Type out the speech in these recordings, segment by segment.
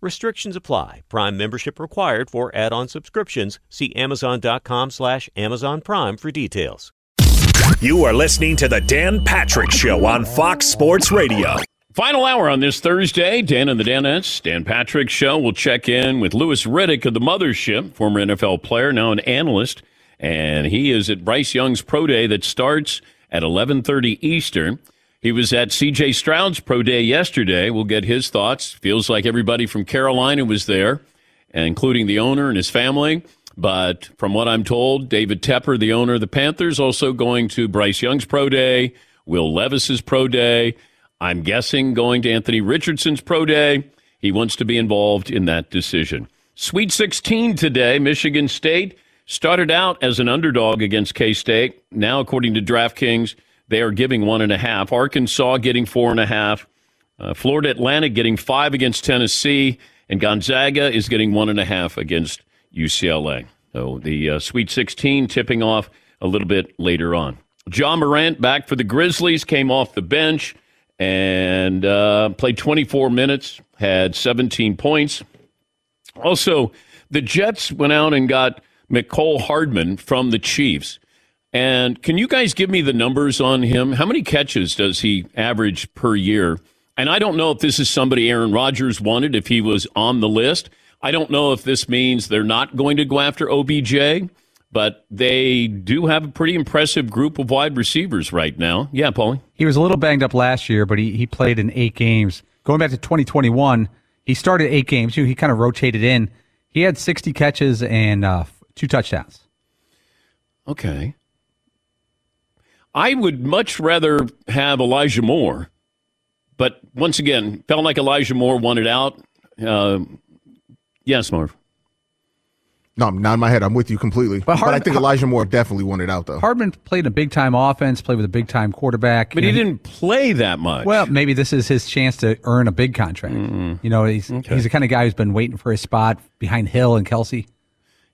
Restrictions apply. Prime membership required for add-on subscriptions. See Amazon.com slash Amazon Prime for details. You are listening to the Dan Patrick Show on Fox Sports Radio. Final hour on this Thursday, Dan and the Danettes, Dan Patrick Show. We'll check in with Louis Riddick of the Mothership, former NFL player, now an analyst, and he is at Bryce Young's Pro Day that starts at 11:30 Eastern. He was at CJ Stroud's Pro Day yesterday. We'll get his thoughts. Feels like everybody from Carolina was there, including the owner and his family. But from what I'm told, David Tepper, the owner of the Panthers, also going to Bryce Young's Pro Day, Will Levis's Pro Day. I'm guessing going to Anthony Richardson's Pro Day. He wants to be involved in that decision. Sweet 16 today, Michigan State started out as an underdog against K State. Now, according to DraftKings, they are giving one and a half. Arkansas getting four and a half. Uh, Florida Atlantic getting five against Tennessee. And Gonzaga is getting one and a half against UCLA. So the uh, Sweet 16 tipping off a little bit later on. Ja Morant back for the Grizzlies, came off the bench and uh, played 24 minutes, had 17 points. Also, the Jets went out and got Mecole Hardman from the Chiefs. And can you guys give me the numbers on him? How many catches does he average per year? And I don't know if this is somebody Aaron Rodgers wanted, if he was on the list. I don't know if this means they're not going to go after OBJ, but they do have a pretty impressive group of wide receivers right now. Yeah, Paulie? He was a little banged up last year, but he, he played in eight games. Going back to 2021, he started eight games. He kind of rotated in. He had 60 catches and uh, two touchdowns. Okay. I would much rather have Elijah Moore, but once again, felt like Elijah Moore wanted out. Uh, yes, Marv. No, not in my head. I'm with you completely. But, Hard, but I think Elijah Moore definitely wanted out, though. Hardman played in a big time offense, played with a big time quarterback. But he didn't play that much. Well, maybe this is his chance to earn a big contract. Mm-hmm. You know, he's okay. he's the kind of guy who's been waiting for his spot behind Hill and Kelsey.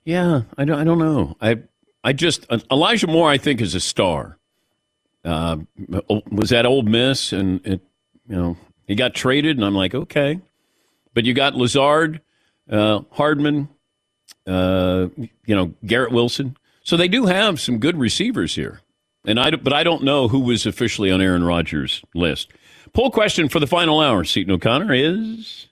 Yeah, I don't, I don't know. I I just Elijah Moore, I think, is a star uh, was at Ole Miss, and it, you know he got traded, and I'm like, okay, but you got Lazard, uh, Hardman, uh, you know Garrett Wilson, so they do have some good receivers here, and I but I don't know who was officially on Aaron Rodgers' list. Poll question for the final hour, Seton O'Connor is.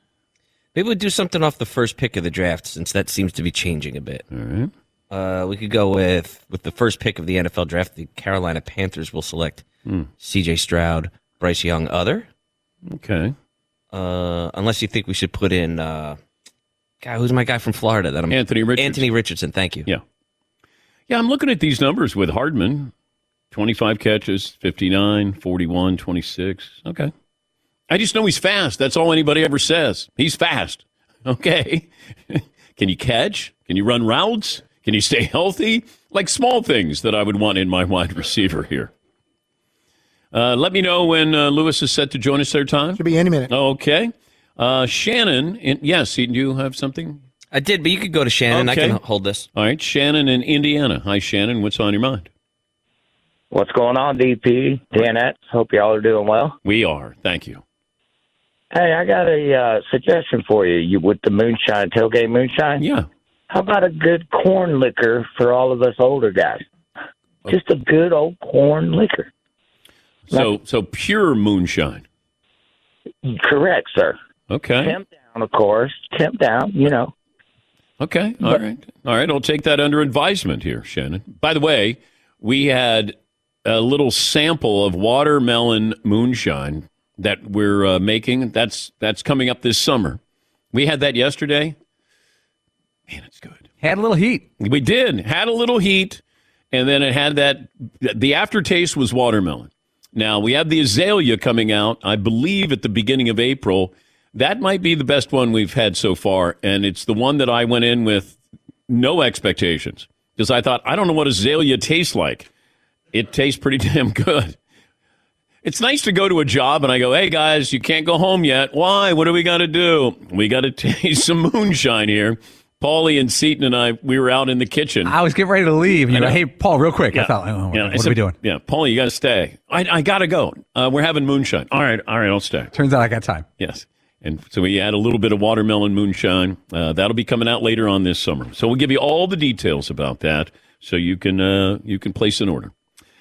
Maybe we'll do something off the first pick of the draft since that seems to be changing a bit. All right. Uh, we could go with with the first pick of the NFL draft. The Carolina Panthers will select hmm. C.J. Stroud, Bryce Young, other. Okay. Uh, unless you think we should put in, uh, guy who's my guy from Florida that I'm Anthony Richardson. Anthony Richardson. Thank you. Yeah. Yeah, I'm looking at these numbers with Hardman. 25 catches, 59, 41, 26. Okay. I just know he's fast. That's all anybody ever says. He's fast. Okay. Can you catch? Can you run routes? Can you stay healthy? Like small things that I would want in my wide receiver here. Uh, let me know when uh, Louis is set to join us their time. Should be any minute. Okay. Uh, Shannon, in, yes, do you have something? I did, but you could go to Shannon. Okay. I can hold this. All right. Shannon in Indiana. Hi, Shannon. What's on your mind? What's going on, DP? Danette? Hope y'all are doing well. We are. Thank you. Hey, I got a uh, suggestion for you. You with the moonshine, tailgate moonshine? Yeah. How about a good corn liquor for all of us older guys? Just a good old corn liquor. So, like, so pure moonshine. Correct, sir. Okay. Temp down, of course. Temp down, you know. Okay. All but, right. All right. I'll take that under advisement here, Shannon. By the way, we had a little sample of watermelon moonshine that we're uh, making. That's that's coming up this summer. We had that yesterday. Man, it's good. Had a little heat. We did. Had a little heat, and then it had that. The aftertaste was watermelon. Now we have the azalea coming out. I believe at the beginning of April. That might be the best one we've had so far, and it's the one that I went in with no expectations because I thought I don't know what azalea tastes like. It tastes pretty damn good. It's nice to go to a job and I go, hey guys, you can't go home yet. Why? What do we got to do? We got to taste some moonshine here. Paulie and Seton and I, we were out in the kitchen. I was getting ready to leave, you go, "Hey, Paul, real quick." Yeah. I thought, oh, yeah. what, what are we doing? Yeah, Paul, you got to stay. I, I got to go. Uh, we're having moonshine. All right, all right, I'll stay. Turns out I got time. Yes, and so we add a little bit of watermelon moonshine. Uh, that'll be coming out later on this summer. So we'll give you all the details about that, so you can uh, you can place an order.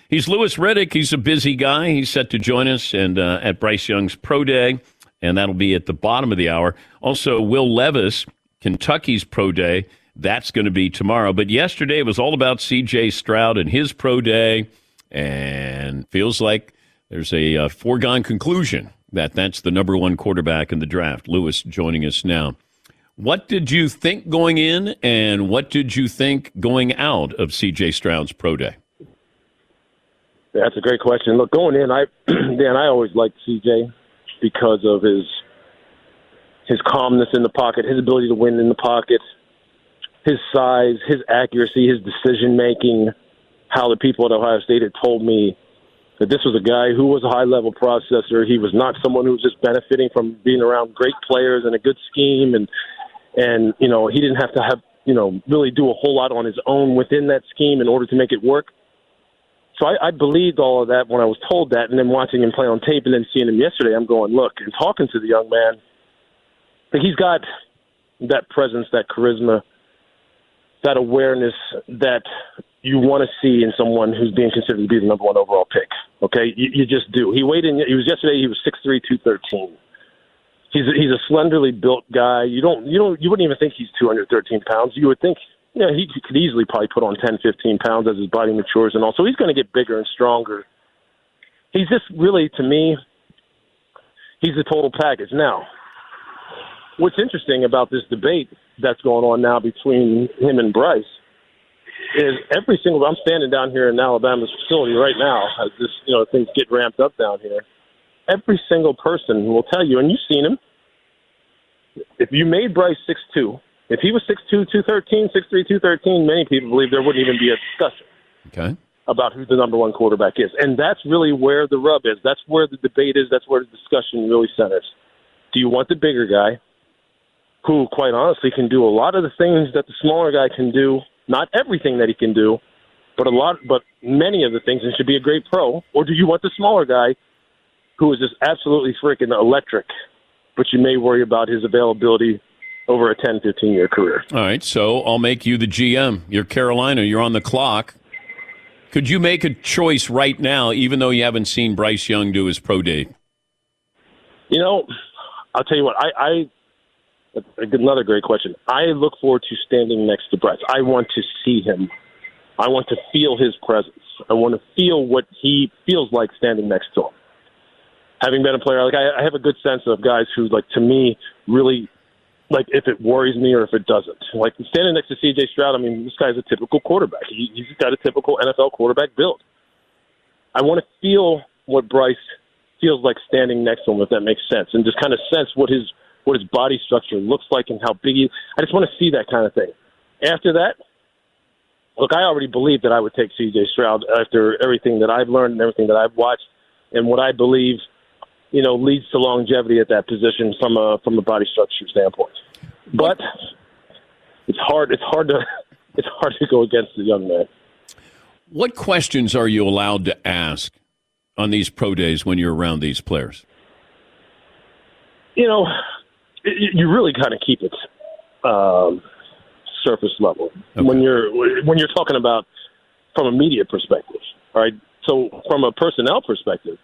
He's Louis Riddick. He's a busy guy. He's set to join us and uh, at Bryce Young's Pro Day, and that'll be at the bottom of the hour. Also, Will Levis, Kentucky's Pro Day. That's going to be tomorrow. But yesterday it was all about C.J. Stroud and his Pro Day, and feels like there's a uh, foregone conclusion that that's the number one quarterback in the draft. Louis joining us now. What did you think going in, and what did you think going out of C.J. Stroud's Pro Day? That's a great question. Look, going in, I Dan, I always liked CJ because of his his calmness in the pocket, his ability to win in the pocket, his size, his accuracy, his decision making. How the people at Ohio State had told me that this was a guy who was a high level processor. He was not someone who was just benefiting from being around great players and a good scheme, and and you know he didn't have to have you know really do a whole lot on his own within that scheme in order to make it work so I, I believed all of that when I was told that, and then watching him play on tape, and then seeing him yesterday, I'm going, look, and talking to the young man, he's got that presence, that charisma, that awareness that you want to see in someone who's being considered to be the number one overall pick. Okay, you, you just do. He weighed in. He was yesterday. He was six three, two thirteen. He's a, he's a slenderly built guy. You don't you don't you wouldn't even think he's two hundred thirteen pounds. You would think yeah, he could easily probably put on 10, 15 pounds as his body matures and all. So he's going to get bigger and stronger. He's just really, to me, he's a total package. Now, what's interesting about this debate that's going on now between him and Bryce is every single. I'm standing down here in Alabama's facility right now as this, you know, things get ramped up down here. Every single person will tell you, and you've seen him. If you made Bryce six two if he was 6'2", 213, 6'3", 213, many people believe there wouldn't even be a discussion. Okay. About who the number one quarterback is, and that's really where the rub is. That's where the debate is. That's where the discussion really centers. Do you want the bigger guy, who, quite honestly, can do a lot of the things that the smaller guy can do? Not everything that he can do, but a lot, but many of the things, and should be a great pro. Or do you want the smaller guy, who is just absolutely freaking electric, but you may worry about his availability over a 10, 15 year career. All right, so I'll make you the GM. You're Carolina, you're on the clock. Could you make a choice right now, even though you haven't seen Bryce Young do his pro day? You know, I'll tell you what, I, I another great question. I look forward to standing next to Bryce. I want to see him. I want to feel his presence. I want to feel what he feels like standing next to him. Having been a player, like I, I have a good sense of guys who, like to me, really like if it worries me or if it doesn't. Like standing next to C.J. Stroud, I mean, this guy's a typical quarterback. He, he's got a typical NFL quarterback build. I want to feel what Bryce feels like standing next to him, if that makes sense, and just kind of sense what his what his body structure looks like and how big he. I just want to see that kind of thing. After that, look, I already believe that I would take C.J. Stroud after everything that I've learned and everything that I've watched, and what I believe you know, leads to longevity at that position from a from a body structure standpoint. But it's hard. It's hard to it's hard to go against the young man. What questions are you allowed to ask on these pro days when you're around these players? You know, you really kind of keep it um, surface level okay. when you're when you're talking about from a media perspective. All right. So from a personnel perspective,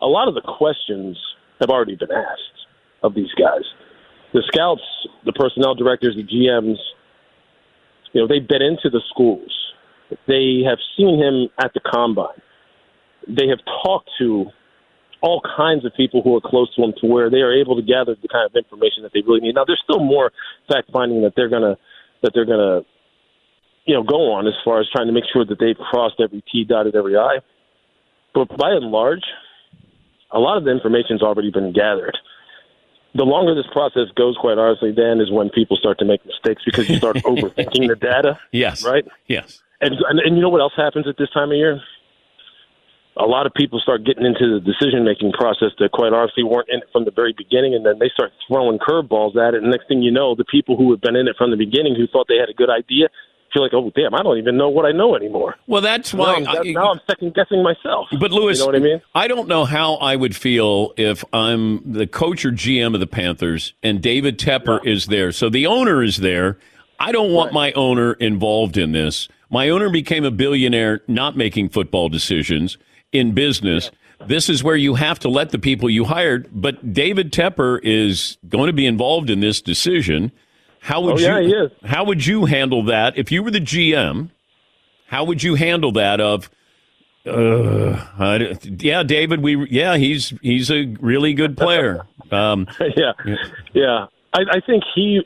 a lot of the questions have already been asked of these guys. The scouts, the personnel directors, the GMs, You know, they've been into the schools. They have seen him at the combine. They have talked to all kinds of people who are close to him to where they are able to gather the kind of information that they really need. Now, there's still more fact finding that they're gonna that they're gonna you know go on as far as trying to make sure that they've crossed every T, dotted every I. But by and large, a lot of the information's already been gathered. The longer this process goes, quite honestly, Dan, is when people start to make mistakes because you start overthinking the data. Yes. Right. Yes. And, and and you know what else happens at this time of year? A lot of people start getting into the decision making process that quite honestly weren't in it from the very beginning and then they start throwing curveballs at it. And next thing you know the people who have been in it from the beginning who thought they had a good idea feel like oh damn i don't even know what i know anymore. Well that's why now, I'm, now I'm second guessing myself. But Louis you know what i mean? I don't know how i would feel if i'm the coach or gm of the panthers and david tepper yeah. is there. So the owner is there. I don't want right. my owner involved in this. My owner became a billionaire not making football decisions in business. This is where you have to let the people you hired. But David Tepper is going to be involved in this decision. How would oh, you? Yeah, how would you handle that if you were the GM? How would you handle that? Of uh, yeah, David. We yeah, he's he's a really good player. Um, yeah, yeah. I, I think he.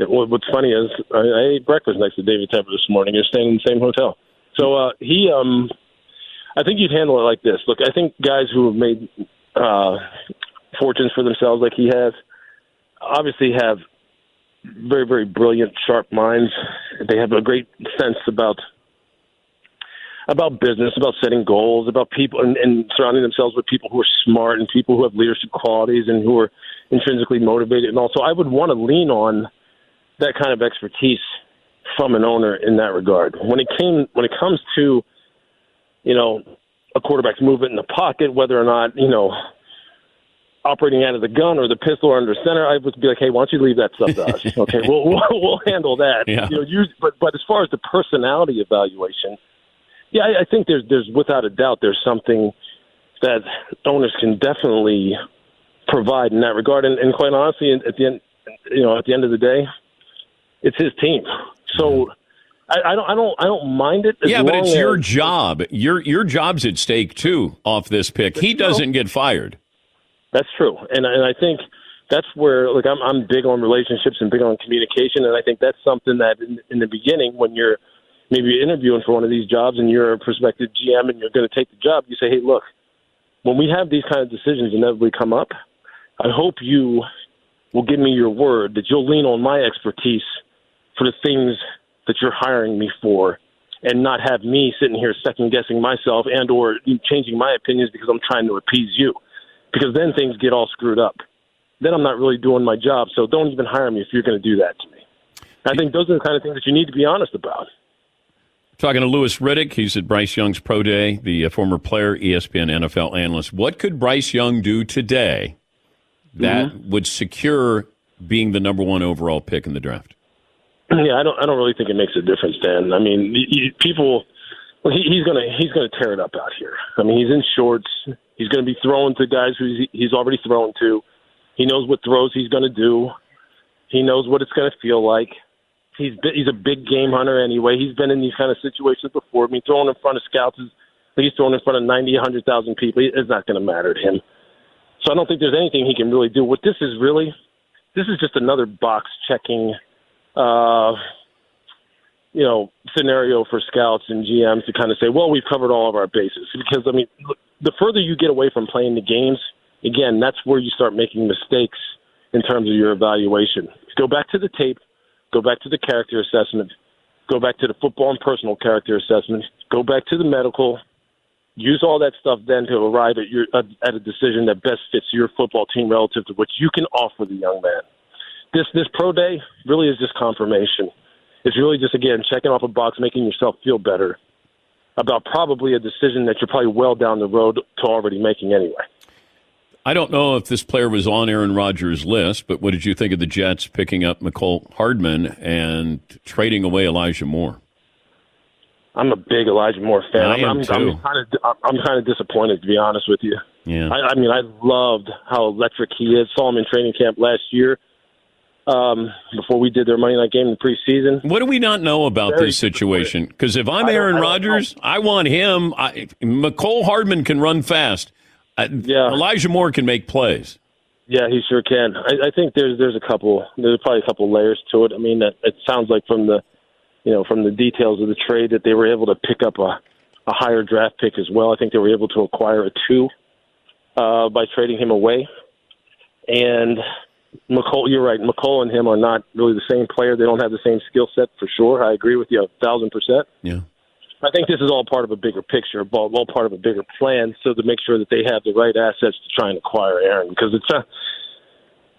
What's funny is I, I ate breakfast next to David Tepper this morning. You're staying in the same hotel, so uh, he um I think you'd handle it like this. Look, I think guys who have made uh, fortunes for themselves, like he has, obviously have very, very brilliant, sharp minds. They have a great sense about about business, about setting goals, about people, and, and surrounding themselves with people who are smart and people who have leadership qualities and who are intrinsically motivated. And also, I would want to lean on that kind of expertise from an owner in that regard. When it came, when it comes to you know, a quarterback's movement in the pocket, whether or not, you know, operating out of the gun or the pistol or under center, I would be like, hey, why don't you leave that stuff to us? Okay, we'll, we'll, we'll handle that. Yeah. You know, use, but but as far as the personality evaluation, yeah, I, I think there's there's without a doubt there's something that owners can definitely provide in that regard. And, and quite honestly, at the end, you know, at the end of the day, it's his team. So I, I, don't. I don't. I don't mind it. yeah, but it's your job. Your your job's at stake too. Off this pick, he doesn't get fired. That's true, and and I think that's where look. I'm I'm big on relationships and big on communication, and I think that's something that in, in the beginning when you're maybe interviewing for one of these jobs and you're a prospective GM and you're going to take the job, you say, hey, look, when we have these kind of decisions inevitably come up, I hope you will give me your word that you'll lean on my expertise for the things that you're hiring me for and not have me sitting here second guessing myself and or changing my opinions because I'm trying to appease you. Because then things get all screwed up. Then I'm not really doing my job. So don't even hire me if you're going to do that to me. I think those are the kind of things that you need to be honest about. Talking to Louis Riddick, he's at Bryce Young's Pro Day, the uh, former player, ESPN NFL analyst. What could Bryce Young do today that mm-hmm. would secure being the number one overall pick in the draft? Yeah, I don't. I don't really think it makes a difference, Dan. I mean, you, people. Well, he, he's gonna he's gonna tear it up out here. I mean, he's in shorts. He's gonna be throwing to guys who he's already thrown to. He knows what throws he's gonna do. He knows what it's gonna feel like. He's he's a big game hunter anyway. He's been in these kind of situations before. I mean, throwing in front of scouts is he's throwing in front of ninety, hundred thousand people. It's not to matter to him. So I don't think there's anything he can really do. What this is really, this is just another box checking uh, you know, scenario for scouts and GMs to kind of say, well, we've covered all of our bases. Because, I mean, the further you get away from playing the games, again, that's where you start making mistakes in terms of your evaluation. Go back to the tape, go back to the character assessment, go back to the football and personal character assessment, go back to the medical, use all that stuff then to arrive at your at a decision that best fits your football team relative to what you can offer the young man this this pro day really is just confirmation. It's really just again checking off a box, making yourself feel better about probably a decision that you're probably well down the road to already making anyway. I don't know if this player was on Aaron Rodgers' list, but what did you think of the Jets picking up Mecole Hardman and trading away Elijah Moore? I'm a big Elijah Moore fan. I am I'm, too. I'm kind of I'm kind of disappointed to be honest with you. Yeah. I, I mean, I loved how electric he is. Saw him in training camp last year. Um, before we did their Monday night game in the preseason. What do we not know about Very this situation? Because if I'm Aaron Rodgers, I want him. I, Mecole Hardman can run fast. Uh, Yeah. Elijah Moore can make plays. Yeah, he sure can. I, I think there's there's a couple there's probably a couple layers to it. I mean, it, it sounds like from the you know from the details of the trade that they were able to pick up a a higher draft pick as well. I think they were able to acquire a two uh, by trading him away. And Mecole, you're right. Mecole and him are not really the same player. They don't have the same skill set for sure. I agree with you a thousand percent. Yeah. I think this is all part of a bigger picture, all, all part of a bigger plan, so to make sure that they have the right assets to try and acquire Aaron. Because it's a,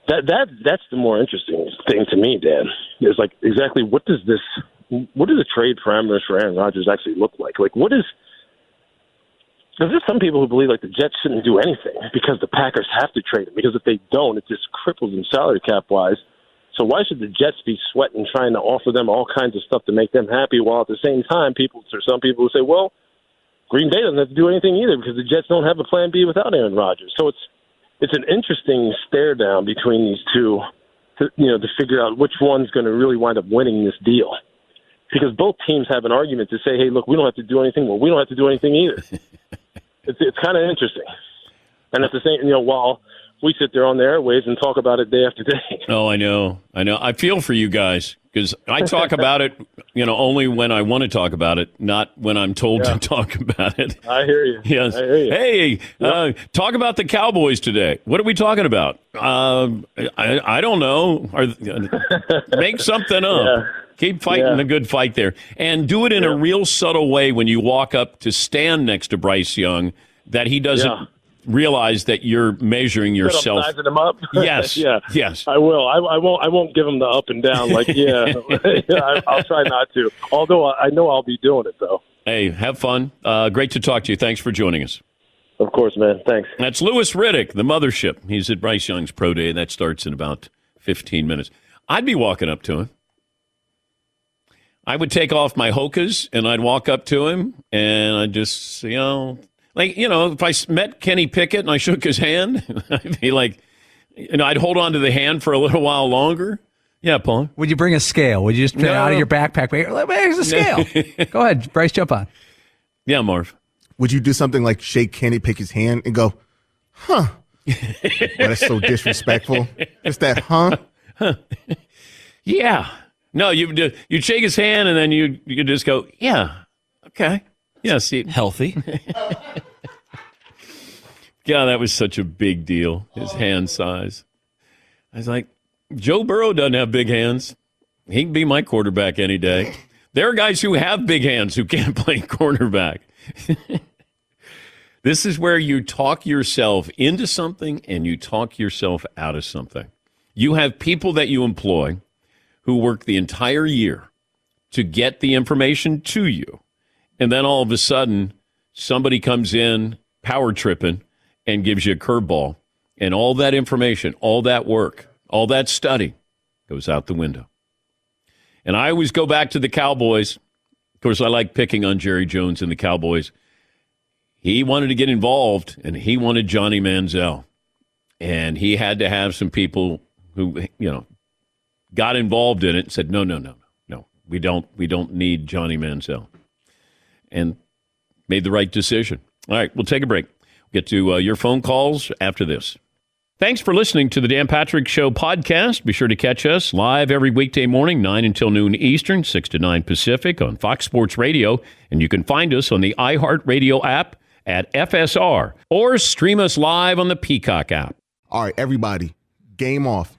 that that that's the more interesting thing to me, Dan. Is like exactly what does this, what do the trade parameters for Aaron Rodgers actually look like? Like what is there's some people who believe like the Jets shouldn't do anything because the Packers have to trade him because if they don't, it just cripples them salary cap wise. So why should the Jets be sweating trying to offer them all kinds of stuff to make them happy while at the same time people or some people who say, well, Green Bay doesn't have to do anything either because the Jets don't have a plan B without Aaron Rodgers. So it's it's an interesting stare down between these two to you know to figure out which one's going to really wind up winning this deal. Because both teams have an argument to say, hey, look, we don't have to do anything. Well, we don't have to do anything either. it's it's kind of interesting. And at the same, you know, while we sit there on the airwaves and talk about it day after day. Oh, I know. I know. I feel for you guys because I talk about it, you know, only when I want to talk about it, not when I'm told Yeah. to talk about it. I hear you. Yes. Hear you. Hey, uh, talk about the Cowboys today. What are we talking about? Um, I, I don't know. Are, make something up. Yeah. Keep fighting Yeah. the good fight there, and do it in a real subtle way when you walk up to stand next to Bryce Young, that he doesn't Yeah. realize that you're measuring That I'm yourself. up. Yes. yeah. Yes. I will. I, I won't. I won't give him the up and down. Like, yeah, yeah I, I'll try not to. Although I know I'll be doing it though. Hey, have fun. Uh, great to talk to you. Thanks for joining us. Of course, man. Thanks. That's Louis Riddick, the mothership. He's at Bryce Young's pro day. And that starts in about 15 minutes. I'd be walking up to him. I would take off my hokas and I'd walk up to him and I'd just, you know, like, you know, if I met Kenny Pickett and I shook his hand, I'd be like, you know, I'd hold on to the hand for a little while longer. Yeah, Paul. Would you bring a scale? Would you just put it No. out of your backpack? Wait, Where's the scale? Go ahead, Bryce, jump on. Yeah, Marv. Would you do something like shake Kenny, Pickett's hand, and go, huh? That's so disrespectful. Just that, huh? huh? Yeah. No, you you'd shake his hand and then you you just go, yeah, okay, yeah. See, Healthy. yeah, that was such a big deal. His hand size. I was like, Joe Burrow doesn't have big hands. He can be my quarterback any day. There are guys who have big hands who can't play cornerback. this is where you talk yourself into something and you talk yourself out of something. You have people that you employ who work the entire year to get the information to you. And then all of a sudden, somebody comes in power tripping and gives you a curveball. And all that information, all that work, all that study goes out the window. And I always go back to the Cowboys. Of course, I like picking on Jerry Jones and the Cowboys. He wanted to get involved, and he wanted Johnny Manziel. And he had to have some people who, you know, got involved in it and said, no, no, no, no, we don't, we don't need Johnny Manziel. And made the right decision. All right, we'll take a break. We'll get to uh, your phone calls after this. Thanks for listening to the Dan Patrick Show podcast. Be sure to catch us live every weekday morning, 9 until noon Eastern, 6 to 9 Pacific on Fox Sports Radio. And you can find us on the iHeartRadio app at FSR or stream us live on the Peacock app. All right, everybody, game off.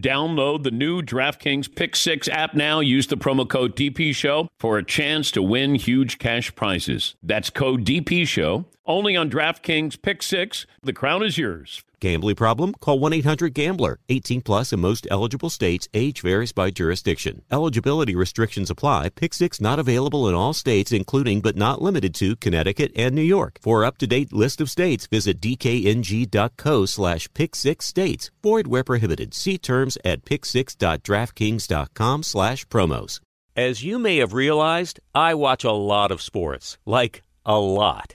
Download the new DraftKings Pick 6 app now. Use the promo code DP Show for a chance to win huge cash prizes. That's code DP Show only on DraftKings Pick 6. The crown is yours. Gambling problem? Call 1 800 Gambler. 18 plus in most eligible states. Age varies by jurisdiction. Eligibility restrictions apply. Pick six not available in all states, including but not limited to Connecticut and New York. For up to date list of states, visit dkng.co slash pick six states. Void where prohibited. See terms at pick6.draftkings.com slash promos. As you may have realized, I watch a lot of sports. Like, a lot.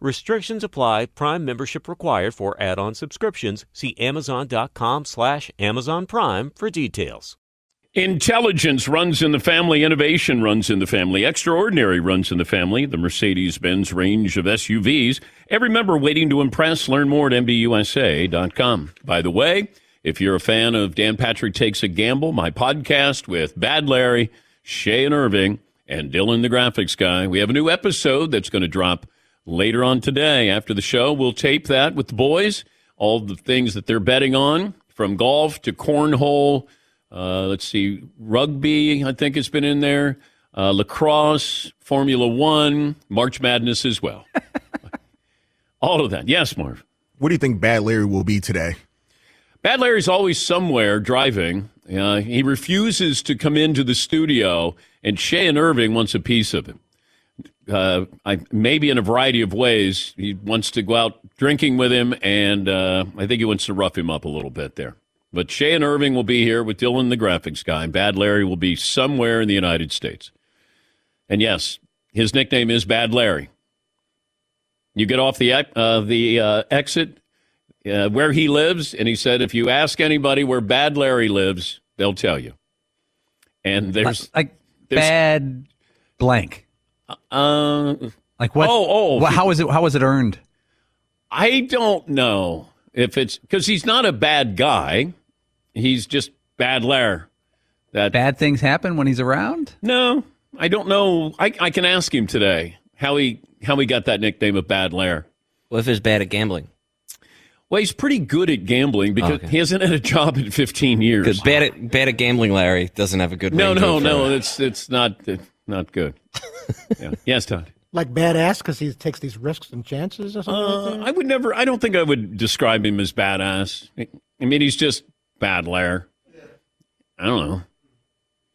Restrictions apply. Prime membership required for add-on subscriptions. See Amazon.com slash Amazon Prime for details. Intelligence runs in the family. Innovation runs in the family. Extraordinary runs in the family. The Mercedes Benz range of SUVs. Every member waiting to impress. Learn more at MBUSA.com. By the way, if you're a fan of Dan Patrick Takes a Gamble, my podcast with Bad Larry, Shay and Irving, and Dylan the graphics guy, we have a new episode that's going to drop later on today. After the show, we'll tape that with the boys, all the things that they're betting on, from golf to cornhole. Uh, let's see, rugby, I think it's been in there. Uh, lacrosse, Formula One, March Madness as well. all of that. Yes, Marv. What do you think Bad Larry will be today? Bad Larry's always somewhere driving. Uh, he refuses to come into the studio, and Shay and Irving wants a piece of him. Uh, I, maybe in a variety of ways. He wants to go out drinking with him, and uh, I think he wants to rough him up a little bit there. But Shay and Irving will be here with Dylan, the graphics guy. and Bad Larry will be somewhere in the United States. And yes, his nickname is Bad Larry. You get off the uh, the uh, exit uh, where he lives, and he said, if you ask anybody where Bad Larry lives, they'll tell you. And there's like there's- bad blank. Uh, Like what? Oh, oh. What, how is it? How was it earned? I don't know if it's because he's not a bad guy. He's just bad Larry. That Bad things happen when he's around. no, I don't know. I, I can ask him today how he how he got that nickname of Bad Larry. What if he's bad at gambling? Well, he's pretty good at gambling because Okay. he hasn't had a job in 15 years. Bad at bad at gambling, Larry doesn't have a good. No, no, no. It's it's not it's not good. yeah. Yes, Todd. Like badass because he takes these risks and chances or something. like Uh, that? I would never. I don't think I would describe him as badass. I mean, he's just bad Larry. I don't know.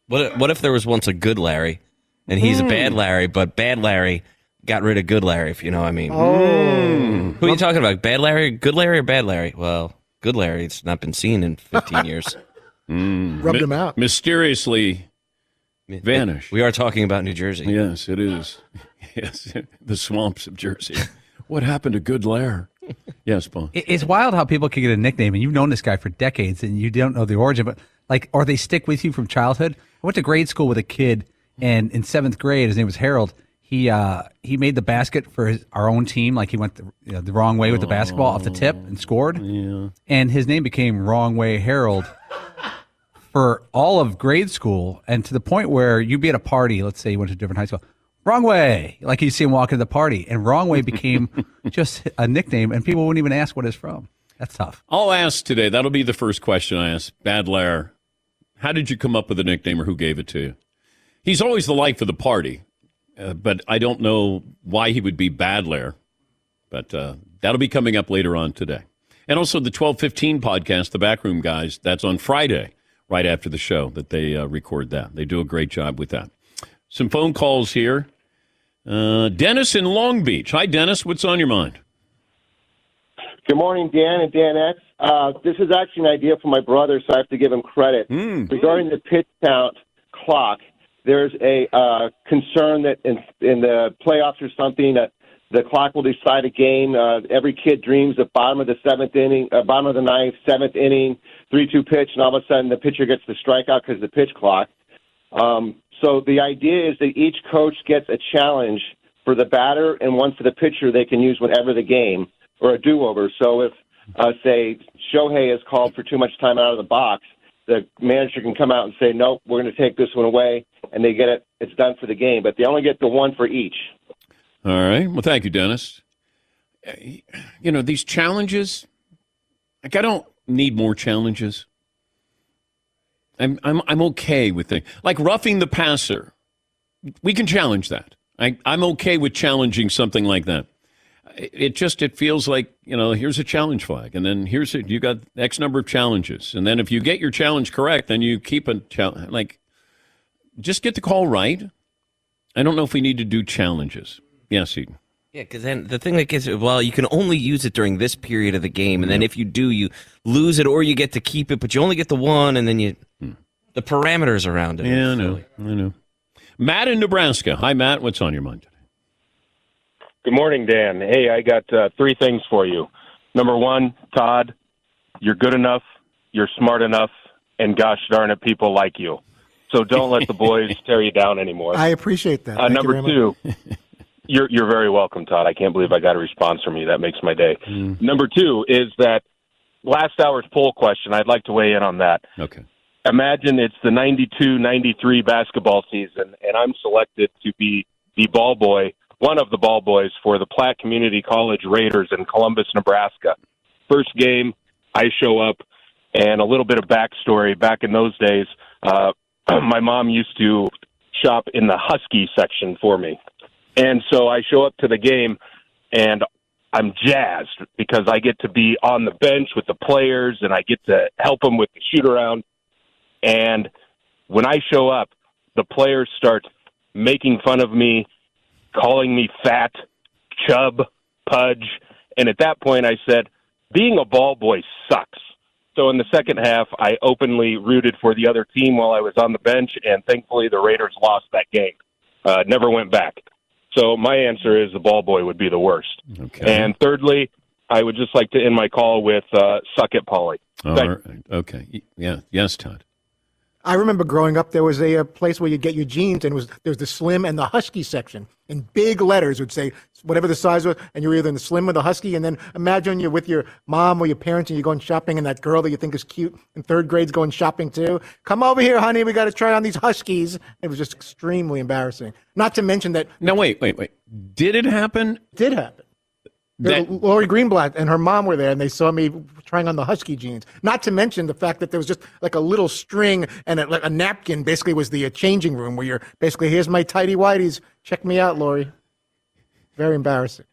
What if, what if there was once a good Larry, and he's a hmm. bad Larry, but bad Larry got rid of good Larry? If you know what I mean. oh, hmm. Who are you talking about? Bad Larry, good Larry, or bad Larry? Well, good Larry, Larry's not been seen in 15 years. Hmm. rubbed him out. Mysteriously vanished. We are talking about New Jersey. Yes, it is. Yes, the swamps of Jersey. What happened to Good Lair? Yes, Paul. It's wild how people can get a nickname, and you've known this guy for decades, and you don't know the origin, but like, or they stick with you from childhood. I went to grade school with a kid, and in seventh grade, his name was Harold. He uh, he made the basket for his, our own team. Like he went the, you know, the wrong way with the basketball off the tip and scored. Yeah. And his name became Wrong Way Harold for all of grade school, and to the point where you'd be at a party. Let's say you went to a different high school. Wrong way, like you see him walk into the party, and wrong way became just a nickname, and people wouldn't even ask what it's from. That's tough. I'll ask today. That'll be the first question I ask. Bad Lair, how did you come up with the nickname or who gave it to you? He's always the life of the party, uh, but I don't know why he would be Bad Lair. But uh, that'll be coming up later on today. And also the 1215 podcast, The Backroom Guys, that's on Friday, right after the show that they uh, record that. They do a great job with that. Some phone calls here. Uh, Dennis in Long Beach. Hi, Dennis. What's on your mind? Good morning, Dan and Danette. Uh, this is actually an idea from my brother, so I have to give him credit. Hmm. Regarding the pitch count clock, there's a uh, concern that in, in the playoffs or something that the clock will decide a game. Uh, every kid dreams of bottom of the seventh inning, uh, bottom of the ninth, seventh inning, three-two pitch, and all of a sudden the pitcher gets the strikeout because the pitch clock. Um, so the idea is that each coach gets a challenge for the batter and one for the pitcher they can use whenever the game or a do-over. So if, uh, say, Shohei is called for too much time out of the box, the manager can come out and say, nope, we're going to take this one away, and they get it. It's done for the game, but they only get the one for each. All right. Well, thank you, Dennis. You know, these challenges, like, I don't need more challenges. I'm, I'm, I'm okay with it. Like roughing the passer, we can challenge that. I, I'm okay with challenging something like that. It it just it feels like you know here's a challenge flag, and then here's a, you got X number of challenges, and then if you get your challenge correct, then you keep a challenge. Like, just get the call right. I don't know if we need to do challenges. Yes, Eden. Yeah, because then the thing that gets well, you can only use it during this period of the game, and then if you do, you lose it, or you get to keep it, but you only get the one, and then you the parameters around it. Yeah, I know. I know. Matt in Nebraska. Hi, Matt. What's on your mind? Today? Good morning, Dan. Hey, I got uh, three things for you. Number one, Todd, you're good enough, you're smart enough, and gosh darn it, people like you. So don't let the boys tear you down anymore. I appreciate that. Uh, Thank you number very much. two, you're you're very welcome, Todd. I can't believe I got a response from you. That makes my day. Number two is that last hour's poll question. I'd like to weigh in on that. Okay. Imagine it's the 92-93 basketball season, and I'm selected to be the ball boy, one of the ball boys for the Platte Community College Raiders in Columbus, Nebraska. First game, I show up, and a little bit of backstory. Back in those days, uh, my mom used to shop in the Husky section for me. And so I show up to the game and I'm jazzed because I get to be on the bench with the players and I get to help them with the shoot around. And when I show up, the players start making fun of me, calling me fat, chub, pudge. And at that point, I said, being a ball boy sucks. So in the second half, I openly rooted for the other team while I was on the bench, and thankfully the Raiders lost that game. Uh, never went back. So my answer is the ball boy would be the worst. Okay. And thirdly, I would just like to end my call with uh, "Suck it, Paulie." All right. Okay. Yeah. Yes, Todd. I remember growing up, there was a, a place where you get your jeans, and it was there was the slim and the husky section. In big letters, would say whatever the size was, and you're either in the slim or the husky. And then imagine you're with your mom or your parents, and you're going shopping, and that girl that you think is cute in third grade's going shopping too. Come over here, honey. We got to try on these huskies. It was just extremely embarrassing. Not to mention that Now, wait, wait, wait. Did it happen? did happen. That- Lori Greenblatt and her mom were there, and they saw me trying on the husky jeans. Not to mention the fact that there was just like a little string and a, like a napkin. Basically, was the uh, changing room where you're basically here's my tidy whities. Check me out, Lori. Very embarrassing.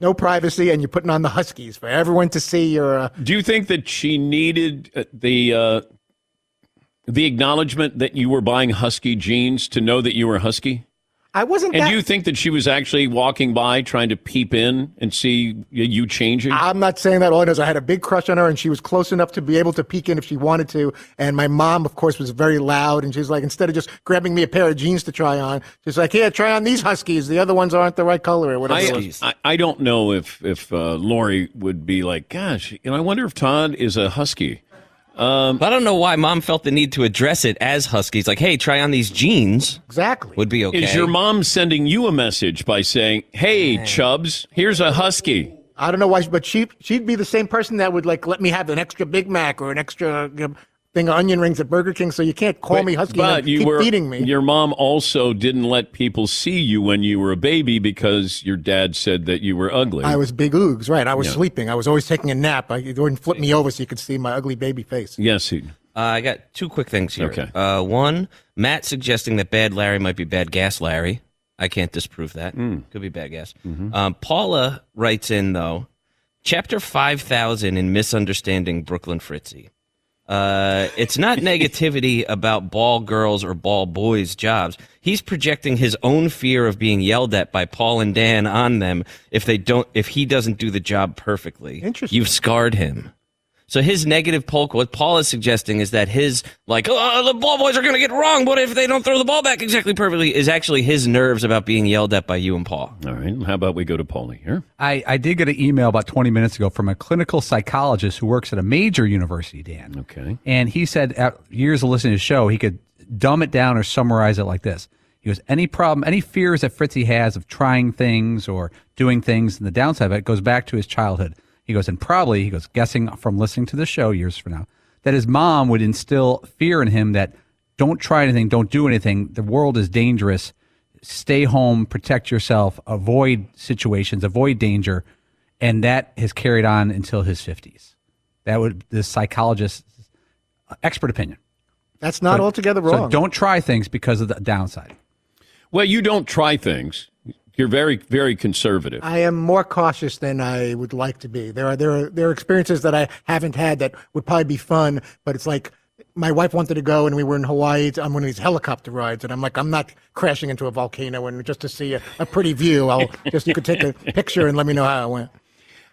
No privacy, and you're putting on the huskies for everyone to see your. Uh, Do you think that she needed uh, the uh, the acknowledgement that you were buying husky jeans to know that you were husky? I wasn't. And that, you think that she was actually walking by trying to peep in and see you changing? I'm not saying that. All I know is I had a big crush on her, and she was close enough to be able to peek in if she wanted to. And my mom, of course, was very loud, and she's like, instead of just grabbing me a pair of jeans to try on, she's like, "Here, try on these huskies. The other ones aren't the right color, or whatever." I. I, I don't know if if uh, Lori would be like, gosh, you know, I wonder if Todd is a husky. Um, I don't know why mom felt the need to address it as Huskies. Like, hey, try on these jeans. Exactly. Would be okay. Is your mom sending you a message by saying, "Hey, Chubs, here's a husky"? I don't know why, but she she'd be the same person that would like let me have an extra Big Mac or an extra you know, thing of onion rings at Burger King. So you can't call But- me husky But you keep were feeding me. Your mom also didn't let people see you when you were a baby because your dad said that you were ugly. I was big oogs, right? I was Yeah. sleeping. I was always taking a nap. I you wouldn't flip me over so you could see my ugly baby face. yes, he. Uh, I got two quick things here. Okay. Uh, one, Matt suggesting that Bad Larry might be Bad Gas Larry. I can't disprove that. Could be bad gas. Um, Paula writes in though, chapter five thousand in misunderstanding Brooklyn Fritzy. Uh, it's not negativity about ball girls or ball boys' jobs. He's projecting his own fear of being yelled at by Paul and Dan on them if they don't, if he doesn't do the job perfectly. Interesting. You've scarred him. So his negative polk, what Paul is suggesting is that his like, oh, oh the ball boys are going to get wrong. What if they don't throw the ball back exactly perfectly? Is actually his nerves about being yelled at by you and Paul. All right. How about we go to Paulie here? I, I did get an email about 20 minutes ago from a clinical psychologist who works at a major university, Dan. Okay. And he said, after years of listening to the show, he could dumb it down or summarize it like this. He goes, any problem, any fears that Fritzy has of trying things or doing things, and the downside of it goes back to his childhood. He goes, and probably, he goes, guessing from listening to the show years from now, that his mom would instill fear in him that don't try anything, don't do anything. The world is dangerous. Stay home, protect yourself, avoid situations, avoid danger. And that has carried on until his 50s. That would, the psychologist's expert opinion. That's not So- altogether So wrong. don't try things because of the downside. Well, you don't try things. You're very, very conservative. I am more cautious than I would like to be. There are there are there are experiences that I haven't had that would probably be fun, but it's like my wife wanted to go and we were in Hawaii on one of these helicopter rides, and I'm like, I'm not crashing into a volcano and just to see a, a pretty view. I'll just you could take a picture and let me know how it went.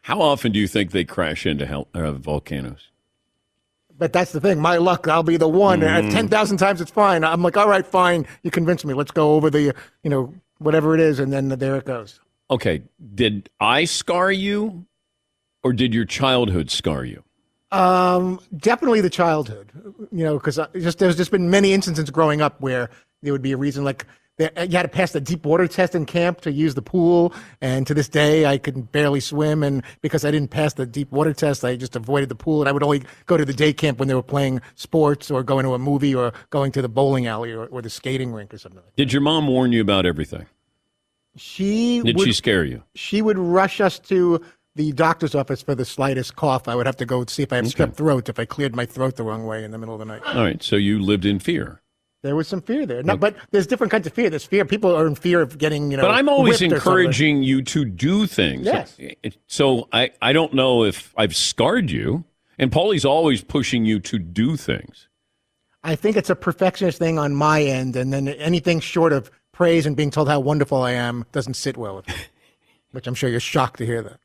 How often do you think they crash into hel- uh, volcanoes? But that's the thing. My luck, I'll be the one. Mm. Ten thousand times, it's fine. I'm like, all right, fine. You convinced me. Let's go over the, you know, whatever it is, and then there it goes. Okay. Did I scar you, or did your childhood scar you? Um, definitely the childhood, you know, because just there's just been many instances growing up where there would be a reason like you had to pass the deep water test in camp to use the pool, and to this day I could barely swim, and because I didn't pass the deep water test, I just avoided the pool, and I would only go to the day camp when they were playing sports or going to a movie or going to the bowling alley or, or the skating rink or something. Like Did your mom warn you about everything? She Did would, she scare you? she would rush us to the doctor's office for the slightest cough. I would have to go see if I have strep throat if I cleared my throat the wrong way in the middle of the night. All right. So you lived in fear. There was some fear there. No, but there's different kinds of fear. There's fear. People are in fear of getting, you know. But I'm always whipped or something. encouraging you to do things. Yes. So I, I don't know if I've scarred you. And Paulie's always pushing you to do things. I think it's a perfectionist thing on my end, and then anything short of praise and being told how wonderful I am doesn't sit well with me. Which I'm sure you're shocked to hear that.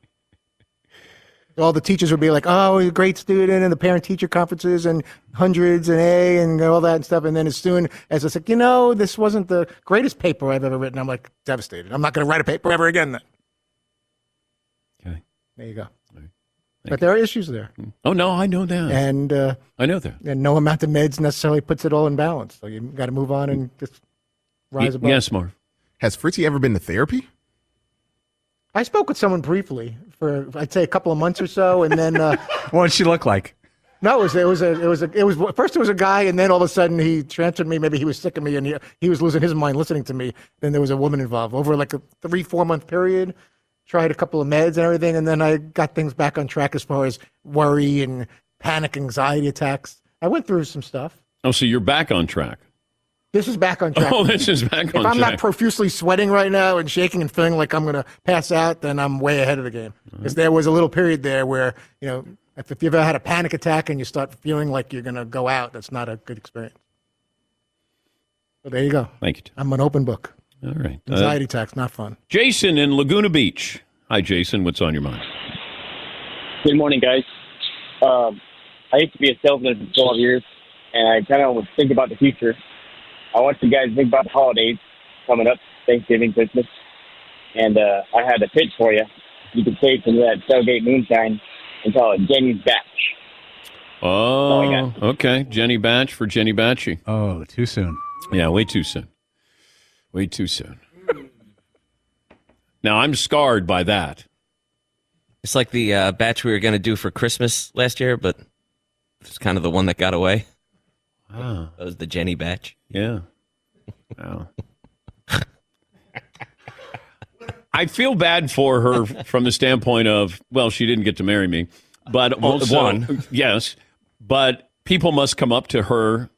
All the teachers would be like, "Oh, you're a great student," and the parent-teacher conferences and hundreds and A and all that and stuff. And then as soon as it's like, you know, this wasn't the greatest paper I've ever written, I'm like devastated. I'm not going to write a paper ever again. Then. Okay. There you go. But there are issues there, Oh, no, I know that. and uh, I know that. and no amount of meds necessarily puts it all in balance. So you got to move on and just rise above. yes, Marv. Has Fritzy ever been to therapy? I spoke with someone briefly for I'd say a couple of months or so, and then uh, What did she look like? no, it was it was a it was a, it was first it was a guy, and then all of a sudden he transferred me. Maybe he was sick of me, and he he was losing his mind listening to me. Then there was a woman involved over like a three four month period. Tried a couple of meds and everything, and then I got things back on track as far as worry and panic, anxiety attacks. I went through some stuff. Oh, so you're back on track. This is back on track. Oh, this is back if on If I'm track. not profusely sweating right now and shaking and feeling like I'm going to pass out, then I'm way ahead of the game. Because there was a little period there where, you know, if, if you've ever had a panic attack and you start feeling like you're going to go out, that's not a good experience. So there you go. Thank you. Tom. I'm an open book. All right. Uh, Anxiety attacks, not fun. Jason in Laguna Beach. Hi, Jason. What's on your mind? Good morning, guys. Um, I used to be a salesman for 12 years, and I kind of was think about the future. I want you guys to think about the holidays coming up, Thanksgiving, Christmas, and uh, I had a pitch for you. You could save some of that tailgate moonshine and call it Jenny's Batch. Oh, okay. Jenny Batch for Jenny Batchy. Oh, too soon. Yeah, way too soon. Way too soon. Now I'm scarred by that. It's like the uh, batch we were going to do for Christmas last year, but it's kind of the one that got away. Ah. That was the Jenny batch. Yeah. Wow. I feel bad for her from the standpoint of, well, she didn't get to marry me, but also, One. yes, but people must come up to her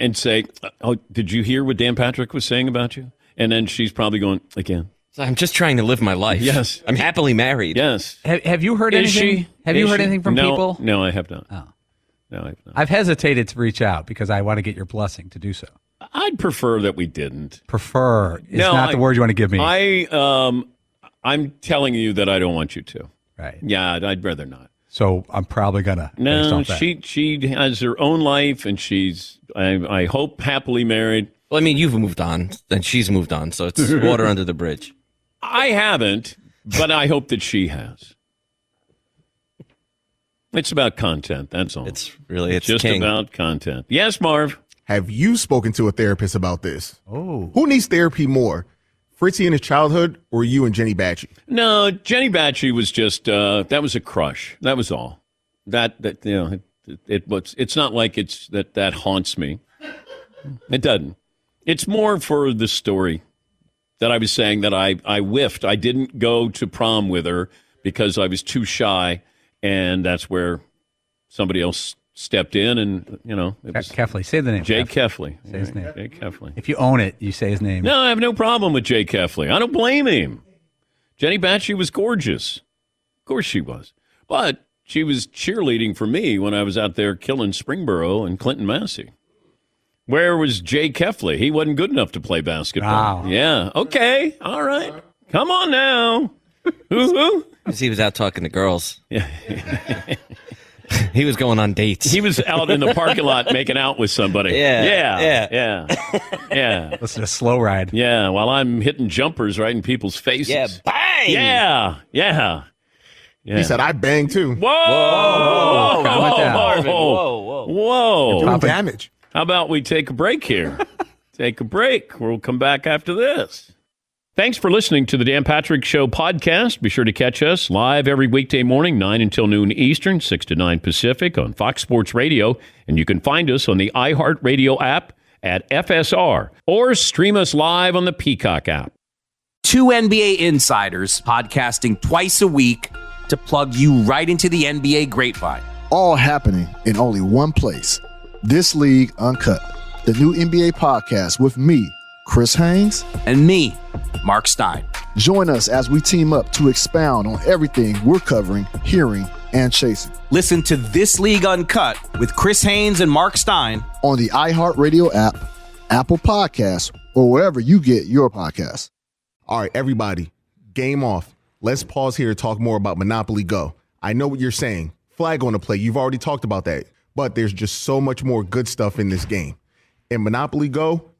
and say, "Oh, did you hear what Dan Patrick was saying about you?" And then she's probably going again. I'm just trying to live my life. Yes. I'm happily married. Yes. Have, have you heard Is anything? she? Have Is you heard she? anything from No, people? No, I have not. Oh. No, I have not. I've hesitated to reach out because I want to get your blessing to do so. I'd prefer that we didn't. Prefer is No, not I- the word you want to give me. I um, I'm telling you that I don't want you to. Right. Yeah, I'd, I'd rather not. so I'm probably gonna. No, off that. she she has her own life, and she's I I hope happily married. Well, I mean, you've moved on, and she's moved on, so it's water under the bridge. I haven't, but I hope that she has. It's about content. That's all. It's really it's just king. about content. Yes, Marv. Have you spoken to a therapist about this? Oh. Who needs therapy more? Fritzy in his childhood or you and Jenny Batchy? No, Jenny Batchy was just uh, that was a crush. That was all. That that you know it, it was. It's not like it's that that haunts me. It doesn't. It's more for the story that I was saying that I I whiffed. I didn't go to prom with her because I was too shy, and that's where somebody else stepped in, and you know it was Kefley, say the name. Jay Kef. Kefley. Say his name. Jay Kefley. If you own it, you say his name. No, I have no problem with Jay Kefley. I don't blame him. Jenny Batchy was gorgeous. Of course she was. But she was cheerleading for me when I was out there killing Springboro and Clinton Massie. Where was Jay Kefley? He wasn't good enough to play basketball. Wow. Yeah. Okay. All right. Come on now. Woo-hoo. 'Cause he was out talking to girls. Yeah. he was going on dates. He was out in the parking lot making out with somebody. Yeah, Yeah. Yeah. Yeah. yeah. Listen to slow ride. Yeah. While I'm hitting jumpers right in people's faces. yeah, bang. Yeah. Yeah. Yeah. He said, I bang too. Whoa! Whoa! Calm it down. Marvin, whoa, whoa. Whoa! Doing damage. How about we take a break here? take a break. We'll come back after this. Thanks for listening to the Dan Patrick Show podcast. Be sure to catch us live every weekday morning, 9 until noon Eastern, 6 to 9 Pacific on Fox Sports Radio. And you can find us on the iHeartRadio app at FSR or stream us live on the Peacock app. Two NBA insiders podcasting twice a week to plug you right into the NBA grapevine. all happening in only one place. This League Uncut, the new NBA podcast with me, Chris Haynes. And me, Mark Stein. Join us as we team up to expound on everything we're covering, hearing, and chasing Listen to This League Uncut with Chris Haynes and Mark Stein. on the iHeartRadio app, Apple Podcasts, or wherever you get your podcasts. All right, everybody, game off. Let's pause here to talk more about Monopoly Go. I know what you're saying. Flag on the play. You've already talked about that. But there's just so much more good stuff in this game. In Monopoly Go,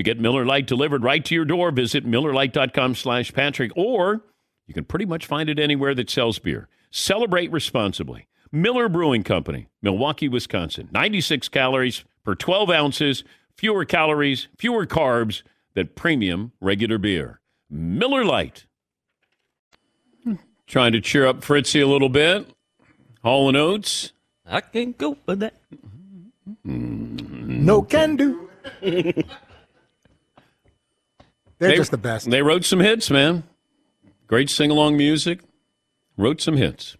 To get Miller Lite delivered right to your door, visit MillerLite.com slash Patrick, or you can pretty much find it anywhere that sells beer. Celebrate responsibly. Miller Brewing Company, Milwaukee, Wisconsin. 96 calories per 12 ounces, fewer calories, fewer carbs than premium regular beer. Miller Lite. Trying to cheer up Fritzy a little bit. Hall and Oates. I can't go for that. No can do. They're They- just the best. They wrote some hits, man. Great sing along music. Wrote some hits.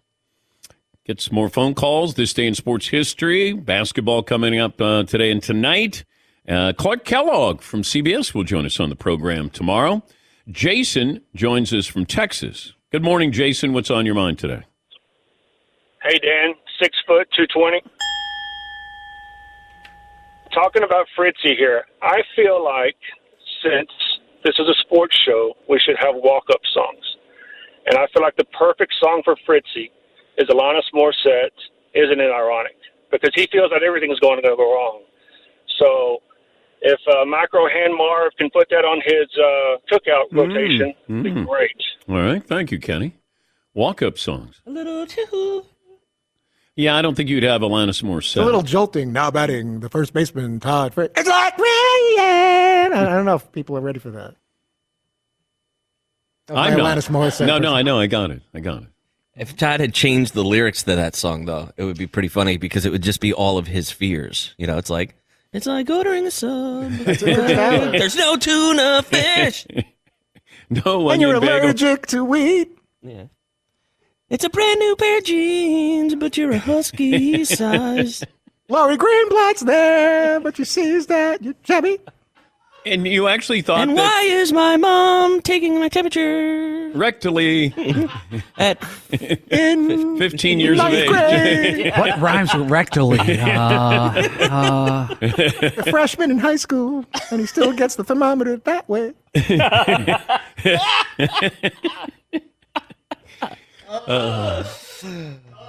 Get some more phone calls this day in sports history. Basketball coming up uh, today and tonight. Uh, Clark Kellogg from CBS will join us on the program tomorrow. Jason joins us from Texas. Good morning, Jason. What's on your mind today? Hey Dan, six foot, two twenty. Talking about Fritzy here, I feel like since this is a sports show, we should have walk-up songs, and I feel like the perfect song for Fritzy is Alanis Morissette. Isn't it ironic? Because he feels that everything is going to go wrong. So, if uh, Micro Hand Marv can put that on his uh, cookout rotation, it'd be mm. great. All right. Thank you, Kenny. Walk up songs. A little too. Yeah, I don't think you'd have Alanis Morissette. It's a little jolting now batting the first baseman, Todd. Fritz. It's like rain. I don't know if people are ready for that. That's I'm not. Alanis Morissette No, no. I know. I got it. I got it. If Todd had changed the lyrics to that song, though, it would be pretty funny because it would just be all of his fears. You know, it's like, it's like ordering a sub. It's a good ballad. There's no tuna fish. No, one. And you're onion bagel. allergic to wheat. Yeah. It's a brand new pair of jeans, but you're a husky size. Laurie Greenblatt's there, but you sees that you're chubby. And you actually thought And that why is my mom taking my temperature rectally at In 15 years of ninth age. grade. What rhymes with rectally? Uh, uh, a freshman in high school, and he still gets the thermometer that way.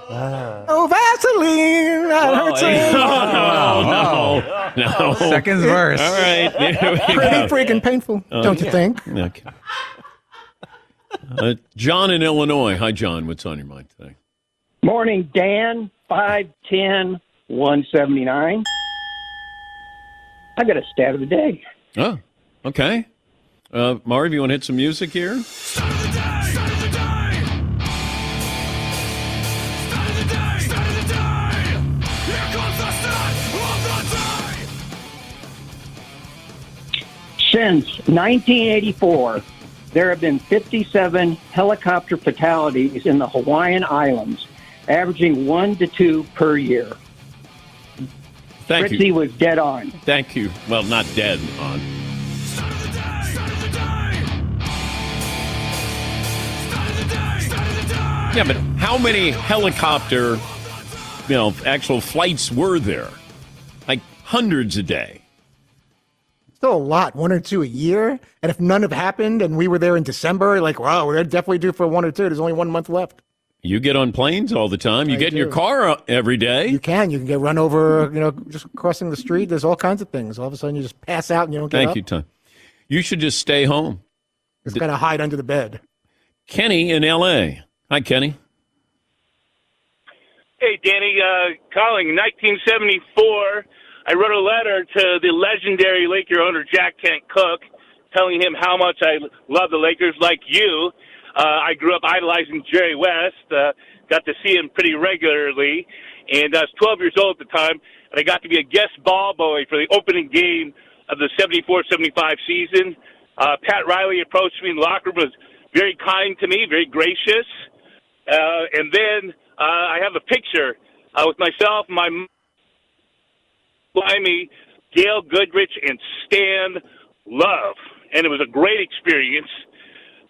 Oh, Vaseline! That hurts a lot. no, no, no. Second verse. All right, there Pretty go. freaking painful, don't you think? Okay. Uh, John in Illinois. Hi, John. What's on your mind today? Morning, Dan. 5'10, 179. I got a stat of the day. Oh, okay. Uh, Marv, you want to hit some music here? Since 1984, there have been 57 helicopter fatalities in the Hawaiian Islands, averaging one to two per year. Thank Fritzy you. was dead on. Thank you. Well, not dead on. Yeah, but how many helicopter, you know, actual flights were there? Like hundreds a day. Still a lot, one or two a year. And if none have happened and we were there in December, like, wow, we're definitely due for one or two. There's only one month left. You get on planes all the time. You I get in your car uh, every day. You can. You can get run over, you know, just crossing the street. There's all kinds of things. All of a sudden you just pass out and you don't get Thank up. you, Tom. You should just stay home. Just kind of hide under the bed. Kenny in L.A. Hi, Kenny. Hey, Danny, uh, calling 1974. I wrote a letter to the legendary Laker owner Jack Kent Cooke, telling him how much I love the Lakers, like you. Uh, I grew up idolizing Jerry West. Uh, got to see him pretty regularly, and I was 12 years old at the time, and I got to be a guest ball boy for the opening game of the 74-75 season. Uh, Pat Riley approached me in the locker room, was very kind to me, very gracious. Uh, and then uh, I have a picture uh, with myself, my m- Blimey, Gail Goodrich, and Stan Love. And it was a great experience.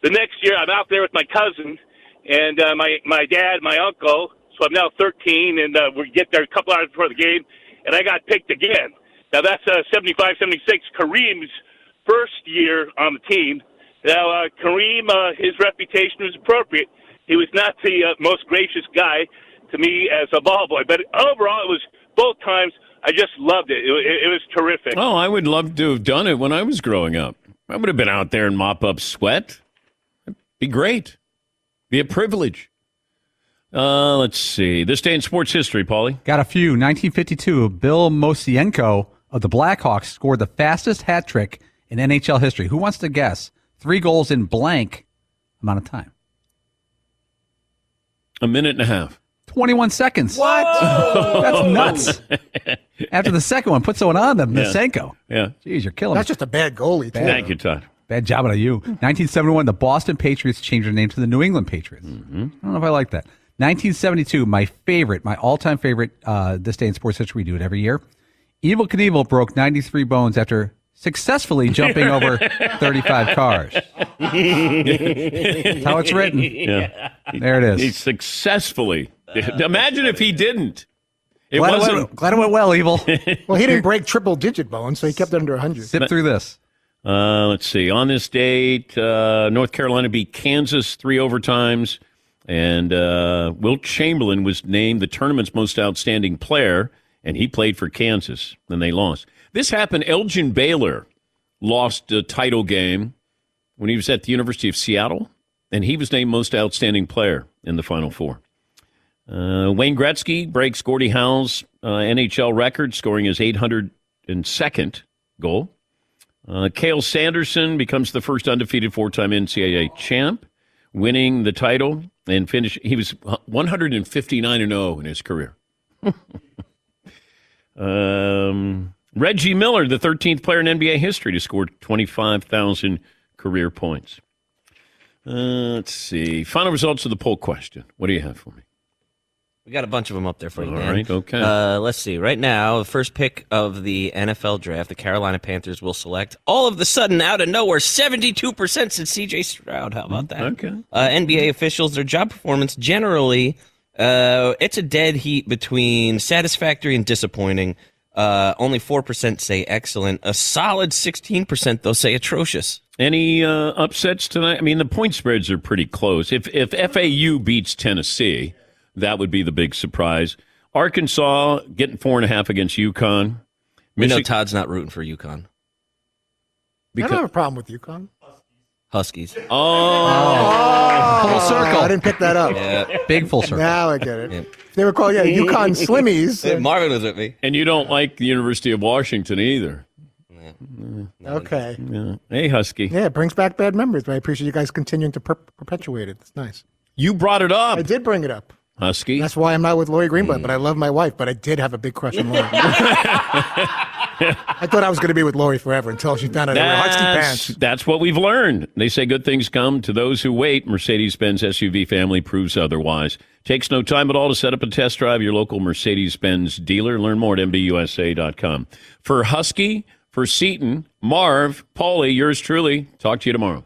The next year, I'm out there with my cousin and uh, my, my dad, my uncle. So I'm now 13, and uh, we get there a couple hours before the game, and I got picked again. Now, that's uh, 75 76, Kareem's first year on the team. Now, uh, Kareem, uh, his reputation was appropriate. He was not the uh, most gracious guy to me as a ball boy, but overall, it was both times. I just loved it. It, it, it was terrific. Oh, I would love to have done it when I was growing up. I would have been out there and mop up sweat. It'd be great. Be a privilege. Uh, let's see. This day in sports history, Paulie. Got a few. 1952, Bill Mosienko of the Blackhawks scored the fastest hat trick in NHL history. Who wants to guess? Three goals in blank amount of time. A minute and a half. 21 seconds. What? That's nuts. After the second one, put someone on them, Yeah. Mosienko. Yeah. Jeez, you're killing That's me. just a bad goalie, too. Thank you, Todd. Bad job out of you. 1971, the Boston Patriots changed their name to the New England Patriots. Mm-hmm. I don't know if I like that. 1972, my favorite, my all-time favorite, uh, this day in sports history, we do it every year. Evel Knievel broke 93 bones after successfully jumping over 35 cars. That's how it's written. Yeah. There it is. He successfully. Imagine if he didn't. It glad, wasn't. went, glad it went well, Evel. Well, he didn't break triple digit bones, so he kept it under 100. Zip through this. Uh, let's see. On this date, uh, North Carolina beat Kansas three overtimes, and uh, Wilt Chamberlain was named the tournament's most outstanding player, and he played for Kansas. Then they lost. This happened. Elgin Baylor lost a title game when he was at the University of Seattle, and he was named most outstanding player in the Final Four. Uh, Wayne Gretzky breaks Gordie Howe's uh, NHL record, scoring his 802nd goal. Uh, Cael Sanderson becomes the first undefeated four-time NCAA champ, winning the title and finish. He was 159 and 0 in his career. um, Reggie Miller, the 13th player in NBA history to score 25,000 career points. Uh, let's see. Final results of the poll question. What do you have for me? We got a bunch of them up there for you, All right, okay. Uh, let's see. Right now, the first pick of the NFL draft, the Carolina Panthers will select. All of the sudden, out of nowhere, seventy-two percent said C.J. Stroud. How about that? Okay. Uh, NBA officials, their job performance generally, uh, it's a dead heat between satisfactory and disappointing. Uh, only four percent say excellent. A solid sixteen percent, though, say atrocious. Any uh, upsets tonight? I mean, the point spreads are pretty close. If if FAU beats Tennessee, that would be the big surprise. Arkansas getting four and a half against UConn. We know Todd's not rooting for UConn. I don't have a problem with UConn. Huskies. Oh, oh. Full oh. circle. I didn't pick that up. Yeah. Big full circle. Now I get it. If They were called, yeah, UConn Slimmies. Hey, Marvin was with me. and you don't like the University of Washington either. Okay. Yeah. Hey, Husky. Yeah, it brings back bad memories, but I appreciate you guys continuing to per- perpetuate it. It's nice. You brought it up, I did bring it up. Husky. That's why I'm not with Lori Greenblatt, mm. but I love my wife, but I did have a big crush on Lori. I thought I was going to be with Lori forever until she found out I wear husky That's, pants. that's what we've learned. They say good things come to those who wait. Mercedes Benz SUV family proves otherwise. Takes no time at all to set up a test drive your local Mercedes Benz dealer. Learn more at MBUSA.com. For Husky, for Seton, Marv, Paulie, yours truly. Talk to you tomorrow.